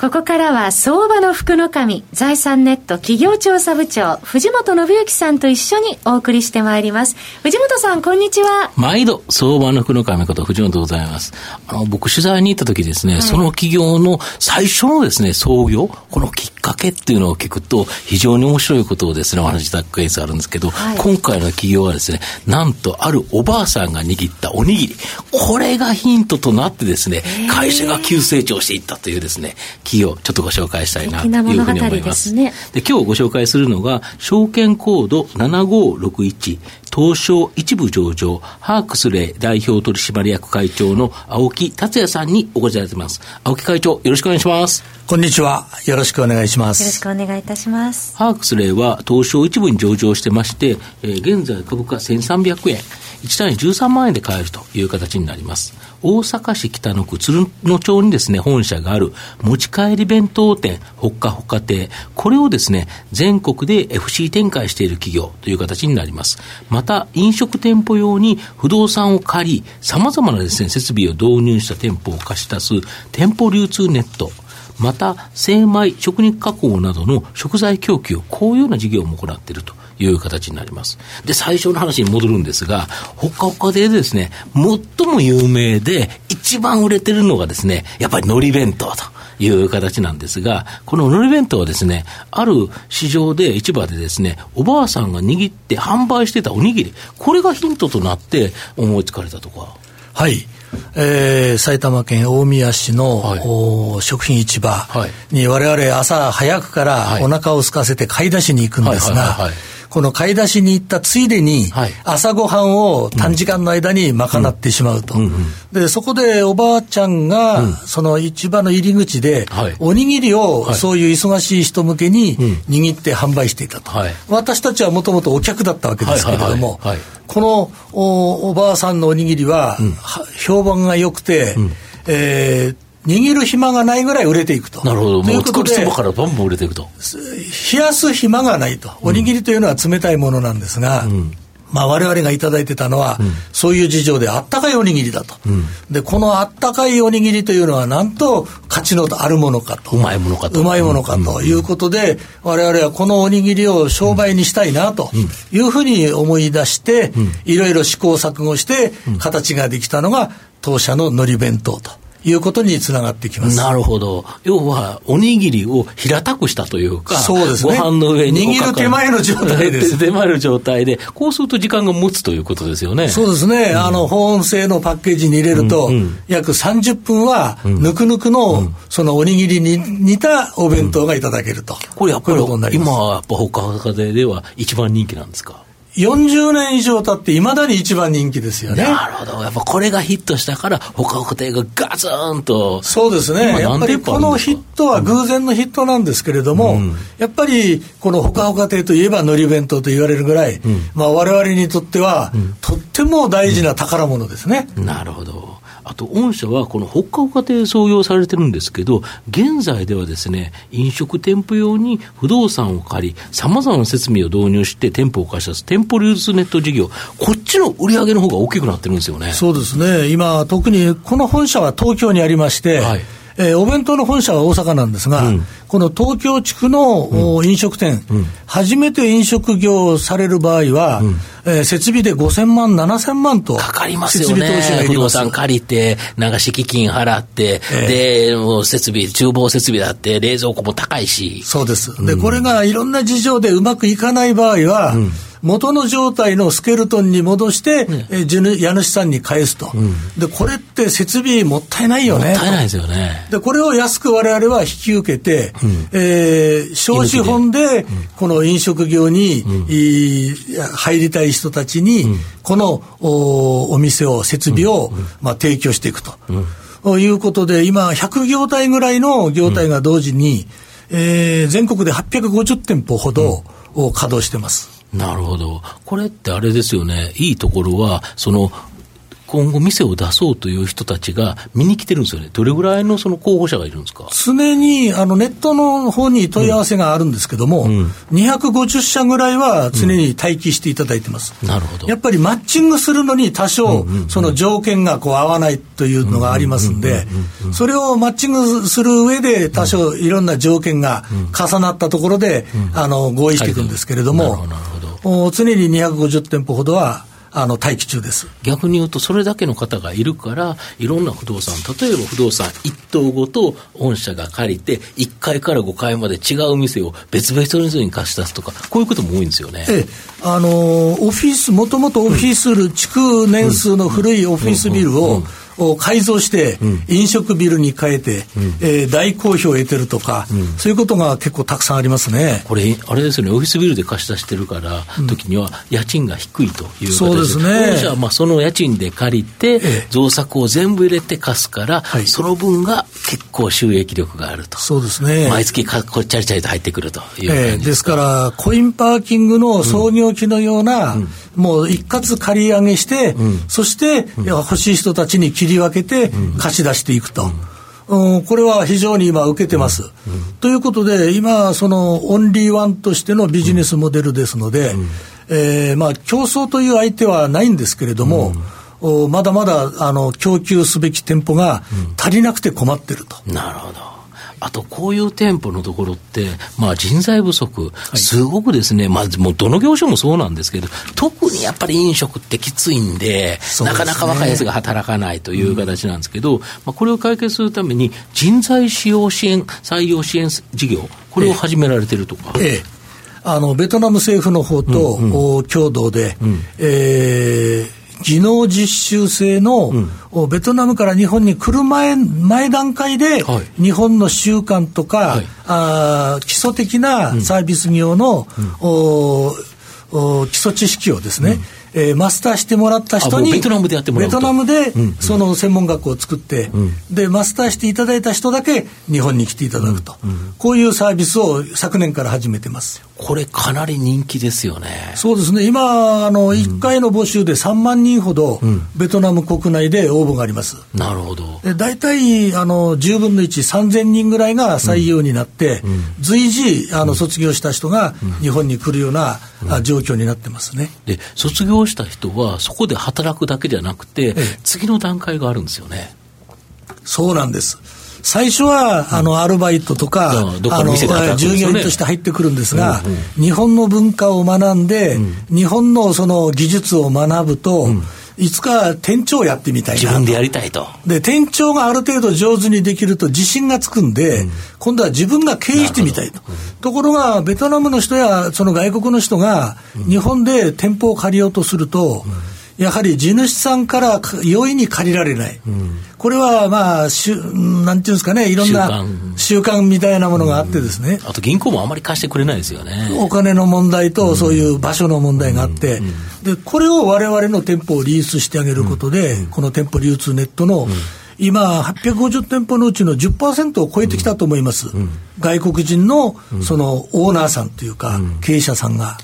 ここからは相場の福の神、財産ネット企業調査部長、藤本信之さんと一緒にお送りしてまいります。藤本さん、こんにちは。毎度、相場の福の神こと藤本でございます。あの、僕取材に行った時ですね、はい、その企業の最初のですね、創業、このきっかけっていうのを聞くと、非常に面白いことをですね、お話したケースあるんですけど、はい、今回の企業はですね、なんとあるおばあさんが握ったおにぎり、これがヒントとなってですね、会社が急成長していったというですね、企業、ちょっとご紹介したいなというふうに思います。で、ね、今日ご紹介するのが、証券コード7561、東証一部上場、ハークスレイ代表取締役会長の青木達也さんにお越しいただいてます。青木会長、よろしくお願いします。こんにちは。よろしくお願いします。よろしくお願いいたします。ハークスレイは東証一部に上場してまして、えー、現在株価1300円、1単位13万円で買えるという形になります。大阪市北の区鶴野町にですね、本社がある持ち帰り弁当店、ほっかほか亭、これをですね、全国で FC 展開している企業という形になります。また、飲食店舗用に不動産を借り、様々なですね、設備を導入した店舗を貸し出す店舗流通ネット、また、精米、食肉加工などの食材供給、こういうような事業も行っていると。いう形になります。で、最初の話に戻るんですが、ほかほかでですね、最も有名で一番売れてるのがですね、やっぱり海苔弁当と。いう形なんですが、この海苔弁当はですね、ある市場で、市場でですね、おばあさんが握って販売してたおにぎり、これがヒントとなって思いつかれたとか。はい。えー、埼玉県大宮市の、はい、食品市場に我々朝早くからお腹を空かせて買い出しに行くんですが、この買い出しに行ったついでに、朝ごはんを短時間の間に賄ってしまうと。で、そこでおばあちゃんが、その市場の入り口で、おにぎりをそういう忙しい人向けに握って販売していたと。私たちはもともとお客だったわけですけれども、このおおばあさんのおにぎりは、評判が良くて、えー握る暇がないぐらい売れていくと。なるほど。もう作るそばからバンバン売れていくと。冷やす暇がないと。おにぎりというのは冷たいものなんですが、うん、まあ我々が頂いてたのは、うん、そういう事情であったかいおにぎりだと。うん、で、このあったかいおにぎりというのはなんと価値のあるものかと。うまいものかと。うまいものかということで、我々はこのおにぎりを商売にしたいなというふうに思い出して、いろいろ試行錯誤して、形ができたのが当社の海苔弁当と。いうことにつながってきます。なるほど、要はおにぎりを平たくしたというか、そうですね、ご飯の上に握る手前の状態です。手前の状態で、こうすると時間が持つということですよね。そうですね、うん、あの保温性のパッケージに入れると、うんうん、約30分は、ぬくぬくの、そのおにぎりに似たお弁当がいただけると、これやっぱり、今はやっぱほかほかででは一番人気なん。ですか40年以上経って、いまだに一番人気ですよね。なるほど。やっぱこれがヒットしたから、他の家庭がガツンと。そうですね。やっぱりこのヒットは偶然のヒットなんですけれども、うん、やっぱりこのほかほか亭といえば海苔弁当と言われるぐらい、うん、まあ我々にとっては、とっても大事な宝物ですね。なるほど。あと、御社はこのほっかほかで創業されてるんですけど、現在ではですね、飲食店舗用に不動産を借り、さまざまな設備を導入して店舗を貸し出す店舗流通ネット事業、こっちの売り上げの方が大きくなってるんですよね。そうですね。今、特にこの本社は東京にありまして、はいえー、お弁当の本社は大阪なんですが、うん、この東京地区の、うん、飲食店、うん、初めて飲食業をされる場合は、うん、えー、設備で5000万、7000万と、かかりますよね、不動産借りて、流し基金払って、えー、で、もう設備、厨房設備だって、冷蔵庫も高いし。そうです。で、これがいろんな事情でうまくいかない場合は、元の状態のスケルトンに戻して、ね、え家主さんに返すと、うん、でこれって設備もったいないよね。もったいないですよね。でこれを安く我々は引き受けて、うん、えー、少資本でこの飲食業に、うん、入りたい人たちに、このおお店を設備を、まあ、提供していくと、ということで今100業態ぐらいの業態が同時に、えー、全国で850店舗ほど、を稼働してます。なるほど。これってあれですよね。いいところは、その、今後店を出そうという人たちが見に来てるんですよね。どれぐらいのその候補者がいるんですか？常に、あの、ネットの方に問い合わせがあるんですけども、うん、250社ぐらいは常に待機していただいてます。うん、なるほど。やっぱりマッチングするのに多少、その条件がこう合わないというのがありますんで、それをマッチングする上で多少いろんな条件が重なったところで、あの、合意していくんですけれども、常に250店舗ほどはあの待機中です。逆に言うと、それだけの方がいるから、いろんな不動産、例えば不動産1棟ごと御社が借りて、1階から5階まで違う店を別々の人に貸し出すとか、こういうことも多いんですよね。ええ、あのオフィス、もともとオフィスル、築年数の古いオフィスビルを、を改造して、飲食ビルに変えて、うえー、大好評を得てるとか、そういうことが結構たくさんありますね。これ、あれですよね、オフィスビルで貸し出してるから、時には家賃が低いというそうですね。じゃあ、まあ、その家賃で借りて、造作を全部入れて貸すから、はい、その分が結構収益力があると。そうですね。毎月か、こっちゃりちゃりと入ってくるというえー、ですから、コインパーキングの創業期のような、うん。もう一括借り上げして、うん、そして、うん、欲しい人たちに切り分けて貸し出していくと。うん、これは非常に今受けてます。ということで、今、そのオンリーワンとしてのビジネスモデルですので、えー、まあ競争という相手はないんですけれども、まだまだあの供給すべき店舗が足りなくて困ってると。なるほど。あと、こういう店舗のところって、まあ、人材不足、すごくですね、まあ、もうどの業種もそうなんですけど、特にやっぱり飲食ってきついんで、でね、なかなか若いやつが働かないという形なんですけど、うん、まあ、これを解決するために、人材使用支援、採用支援事業、これを始められてるとか。ええ。あのベトナム政府の方と、うんうん、共同で、うん、えー技能実習生の、うん、ベトナムから日本に来る前前段階で、はい、日本の習慣とか、はい、あ基礎的なサービス業の、うん、おお基礎知識をですね、うん。えー、マスターしてもらった人に、ベトナムでやってもらうベトナムで、その専門学校を作って、うん、で、マスターしていただいた人だけ日本に来ていただくと、うん。うん、こういうサービスを昨年から始めてます。これ、かなり人気ですよね。そうですね、今、あの1回の募集で3万人ほど、ベトナム国内で応募があります。なるほど。で大体あの10分の1、3000人ぐらいが採用になって、随時あの卒業した人が日本に来るような、状況になってますね。で卒業した人は、そこで働くだけじゃなくて、次の段階があるんですよね。そうなんです。最初は、あの、アルバイトとか、あの、従業員として入ってくるんですが、日本の文化を学んで、日本のその技術を学ぶと、いつか店長やってみたいな。自分でやりたいと。で、店長がある程度上手にできると自信がつくんで、うん、今度は自分が経営してみたいと。うん、ところが、ベトナムの人やその外国の人が、日本で店舗を借りようとすると、うんやはり地主さんから容易に借りられない、うん、これはまあしゅ、なんていうんですかね、いろんな習慣。みたいなものがあってですね、うん、あと銀行もあまり貸してくれないですよね。お金の問題と、そういう場所の問題があって、うん、でこれを我々の店舗をリースしてあげることで、この店舗流通ネットの、今、850店舗のうちの10%を超えてきたと思います、外国人のそのオーナーさんというか、経営者さんが。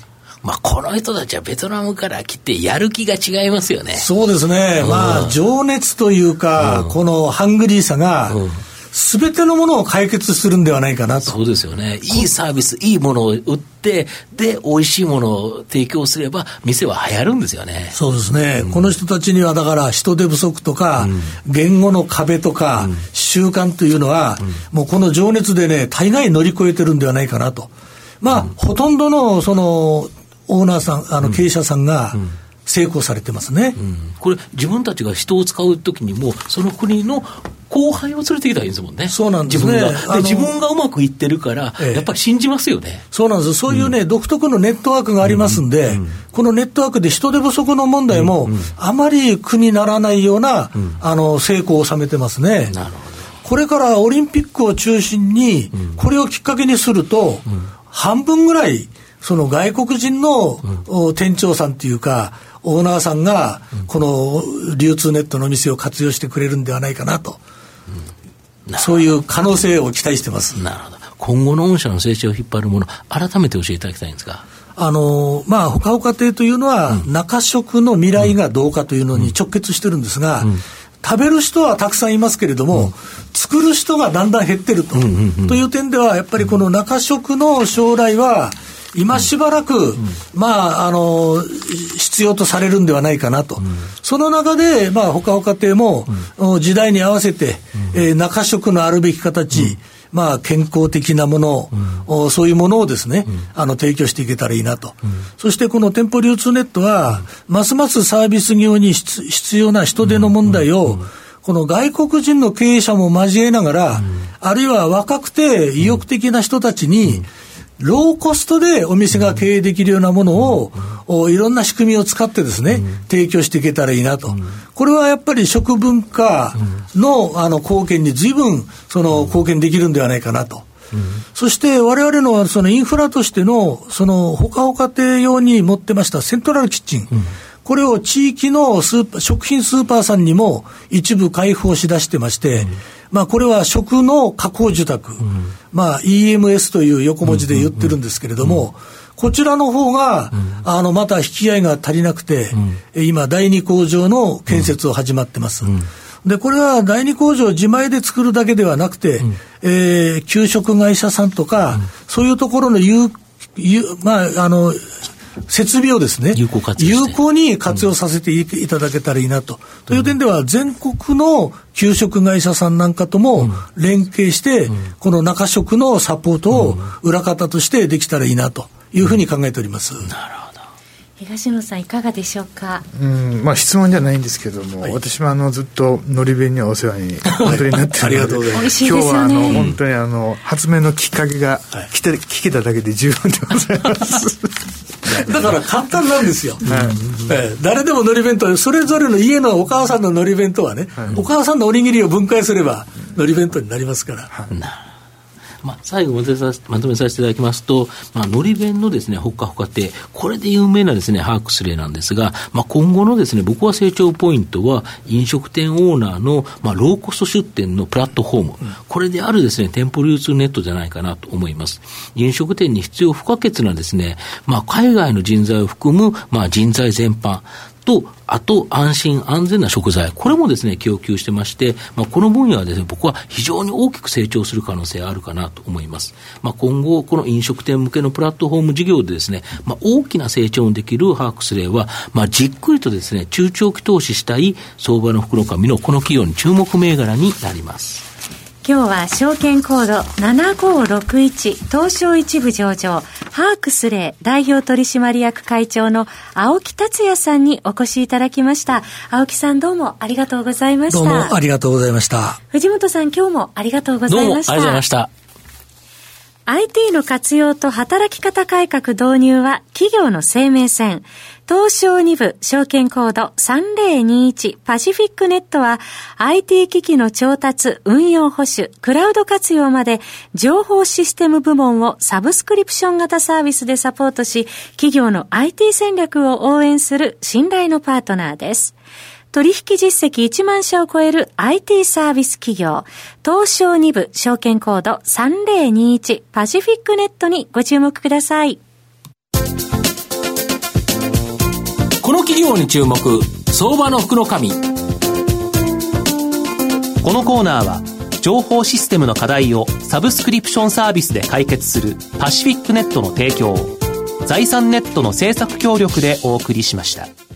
まあ、この人たちはベトナムから来て、やる気が違いますよね。そうですね、うん、まあ、情熱というか、うん、このハングリーさが、すべてのものを解決するんではないかなと。そうですよね。いいサービス、いいものを売って、で、美味しいものを提供すれば、店は流行るんですよね。そうですね。うん、この人たちには、だから人手不足とか、うん、言語の壁とか、うん、習慣というのは、もうこの情熱でね、大概乗り越えてるんではないかなと。まあ、ほとんどの、その、オーナーさん、あの経営者さんが、成功されてますね、うん、これ、自分たちが人を使うときにも、その国の後輩を連れてきたらいいんですもんね。そうなんですね。自分が。で、自分がうまくいってるから、やっぱり信じますよね。そうなんです。そういうね、うん、独特のネットワークがありますんで、うん、このネットワークで人手不足の問題も、あまり苦にならないような、あの、成功を収めてますね。なるほど。これからオリンピックを中心に、これをきっかけにすると、半分ぐらい、その外国人の、店長さんっていうか、オーナーさんが、この流通ネットの店を活用してくれるんではないかなと、うん、そういう可能性を期待してます。なるほど。今後の御社の成長を引っ張るもの、改めて教えていただきたいんですが。あの、まあ、ほかほか亭というのは、中食の未来がどうかというのに直結してるんですが、食べる人はたくさんいますけれども、作る人がだんだん減ってると。という点では、やっぱりこの中食の将来は、今しばらく、まあ、あの、必要とされるんではないかなと。その中で、まあ、ほかほか亭も、時代に合わせて、えー、中食のあるべき形、まあ、健康的なものを、うん、そういうものをですね、うん、あの、提供していけたらいいなと。うん、そしてこの店舗流通ネットは、ますますサービス業に必要な人手の問題を、この外国人の経営者も交えながら、あるいは若くて意欲的な人たちに、ローコストでお店が経営できるようなものを、いろんな仕組みを使ってですね、提供していけたらいいなと。これはやっぱり食文化のあの貢献に随分その貢献できるんではないかなと。そして我々のそのインフラとしての、そのほかほか亭用に持ってましたセントラルキッチン。これを地域のスーパー食品スーパーさんにも一部開放しだしてまして、まあ、これは食の加工受託、うん、まあ、EMS という横文字で言ってるんですけれども、こちらの方が、あの、また引き合いが足りなくて、今、第二工場の建設を始まってます。で、これは第二工場自前で作るだけではなくて、うん、えー、給食会社さんとか、うん、そういうところの有、有、まあ、あの、設備をですね、有効活用有効に活用させていただけたらいいなと。という点では、全国の給食会社さんなんかとも連携して、この中食のサポートを裏方としてできたらいいなというふうに考えております。なるほど。東野さんいかがでしょうか？うんまあ質問じゃないんですけども、はい、私もあのずっとのり弁にはお世話に 本当になってありがとうございます。今日はあの本当にあの発明のきっかけが来て、はい、聞けただけで十分でございます。だから簡単なんですよ。はいえー、誰でものり弁当、それぞれの家のお母さんののり弁当はね、はい、お母さんのおにぎりを分解すれば、のり弁当になりますから。はいまあ、最後まとめさせていただきますと、まあ、のり弁のですね、ほっかほかって、これで有名なですね、ハークスレーなんですが、まあ、今後のですね、僕は成長ポイントは、飲食店オーナーの、まあ、ローコスト出店のプラットフォーム、これであるですね、店舗流通ネットじゃないかなと思います。飲食店に必要不可欠なですね、まあ、海外の人材を含む、まあ、人材全般、と、あと安心安全な食材、これもですね、供給してまして、まあ、この分野はですね、僕は非常に大きく成長する可能性あるかなと思います。まあ、今後、この飲食店向けのプラットフォーム事業でですね、まあ、大きな成長のできるハークスレイは、まあ、じっくりとですね、中長期投資したい相場の袋紙のこの企業に注目銘柄になります。今日は証券コード7561東証一部上場ハークスレー代表取締役会長の青木達也さんにお越しいただきました。青木さんどうもありがとうございました。どうもありがとうございました。藤本さん今日もありがとうございました。どうもありがとうございました IT の活用と働き方改革導入は企業の生命線。東証2部証券コード3021パシフィックネットは IT 機器の調達、運用保守、クラウド活用まで情報システム部門をサブスクリプション型サービスでサポートし企業の IT 戦略を応援する信頼のパートナーです。取引実績1万社を超える IT サービス企業、東証2部証券コード3021パシフィックネットにご注目ください。この企業に注目、相場の福の神。このコーナーは、情報システムの課題をサブスクリプションサービスで解決するパシフィックネットの提供を、財産ネットの制作協力でお送りしました。